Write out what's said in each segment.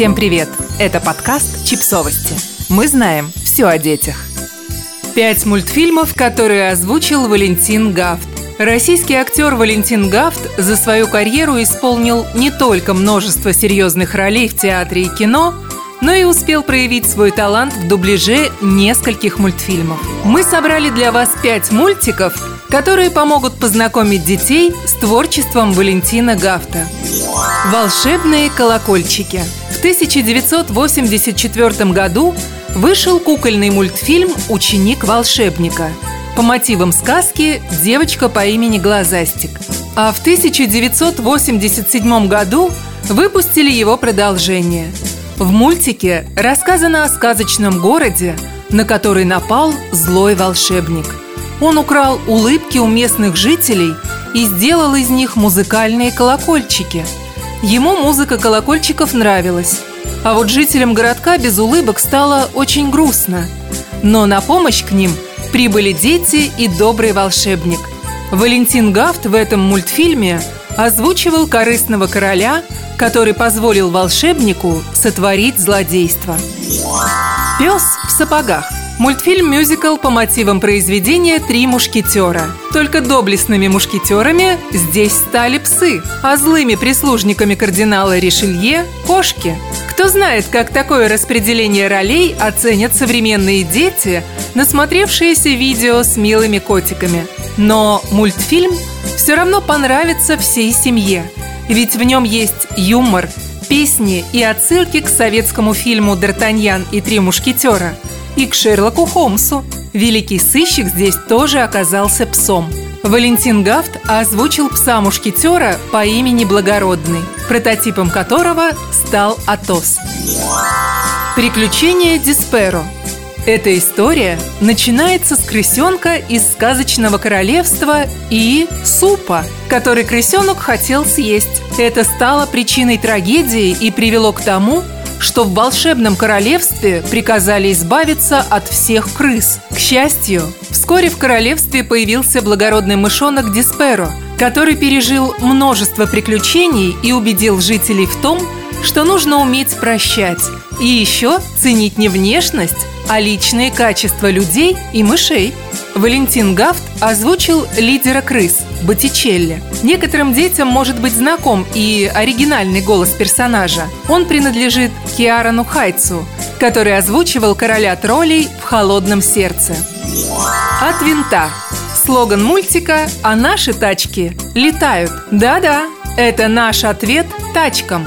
Всем привет! Это подкаст «Чипсовости». Мы знаем все о детях. Пять мультфильмов, которые озвучил Валентин Гафт. Российский актер Валентин Гафт за свою карьеру исполнил не только множество серьезных ролей в театре и кино, но и успел проявить свой талант в дубляже нескольких мультфильмов. Мы собрали для вас пять мультиков, которые помогут познакомить детей с творчеством Валентина Гафта. Волшебные колокольчики. В 1984 году вышел кукольный мультфильм «Ученик волшебника» по мотивам сказки «Девочка по имени Глазастик». А в 1987 году выпустили его продолжение. В мультике рассказано о сказочном городе, на который напал злой волшебник – он украл улыбки у местных жителей и сделал из них музыкальные колокольчики. Ему музыка колокольчиков нравилась, а вот жителям городка без улыбок стало очень грустно. Но на помощь к ним прибыли дети и добрый волшебник. Валентин Гафт в этом мультфильме озвучивал корыстного короля, который позволил волшебнику сотворить злодейство. Пес в сапогах. Мультфильм-мюзикл по мотивам произведения «Три мушкетера». Только доблестными мушкетерами здесь стали псы, а злыми прислужниками кардинала Ришелье – кошки. Кто знает, как такое распределение ролей оценят современные дети, насмотревшиеся видео с милыми котиками. Но мультфильм все равно понравится всей семье, ведь в нем есть юмор, песни и отсылки к советскому фильму «Д'Артаньян и три мушкетера», и к Шерлоку Холмсу. Великий сыщик здесь тоже оказался псом. Валентин Гафт озвучил пса-мушкетера по имени Благородный, прототипом которого стал Атос. Приключения Дисперо эта история начинается с крысенка из сказочного королевства и супа, который крысенок хотел съесть. Это стало причиной трагедии и привело к тому, что в волшебном королевстве приказали избавиться от всех крыс. К счастью, вскоре в королевстве появился благородный мышонок Дисперо, который пережил множество приключений и убедил жителей в том, что нужно уметь прощать и еще ценить не внешность, а личные качества людей и мышей. Валентин Гафт озвучил лидера крыс – Боттичелли. Некоторым детям может быть знаком и оригинальный голос персонажа. Он принадлежит Киарану Хайцу, который озвучивал короля троллей в «Холодном сердце». От винта. Слоган мультика «А наши тачки летают». Да-да, это наш ответ тачкам.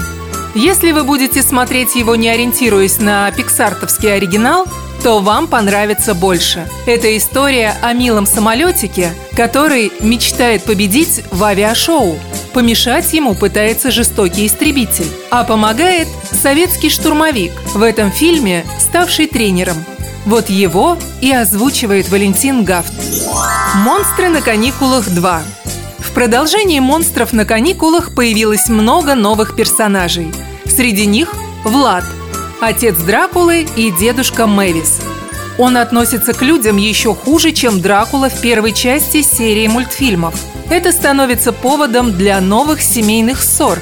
Если вы будете смотреть его не ориентируясь на пиксартовский оригинал, то вам понравится больше. Это история о милом самолетике, который мечтает победить в авиашоу. Помешать ему пытается жестокий истребитель, а помогает советский штурмовик, в этом фильме ставший тренером. Вот его и озвучивает Валентин Гафт. «Монстры на каникулах 2». В продолжении «Монстров на каникулах» появилось много новых персонажей. Среди них Влад – отец Дракулы и дедушка Мэвис. Он относится к людям еще хуже, чем Дракула в первой части серии мультфильмов. Это становится поводом для новых семейных ссор,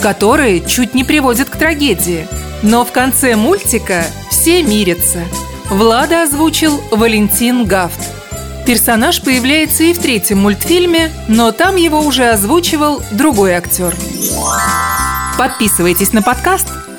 которые чуть не приводят к трагедии. Но в конце мультика все мирятся. Влада озвучил Валентин Гафт. Персонаж появляется и в третьем мультфильме, но там его уже озвучивал другой актер. Подписывайтесь на подкаст –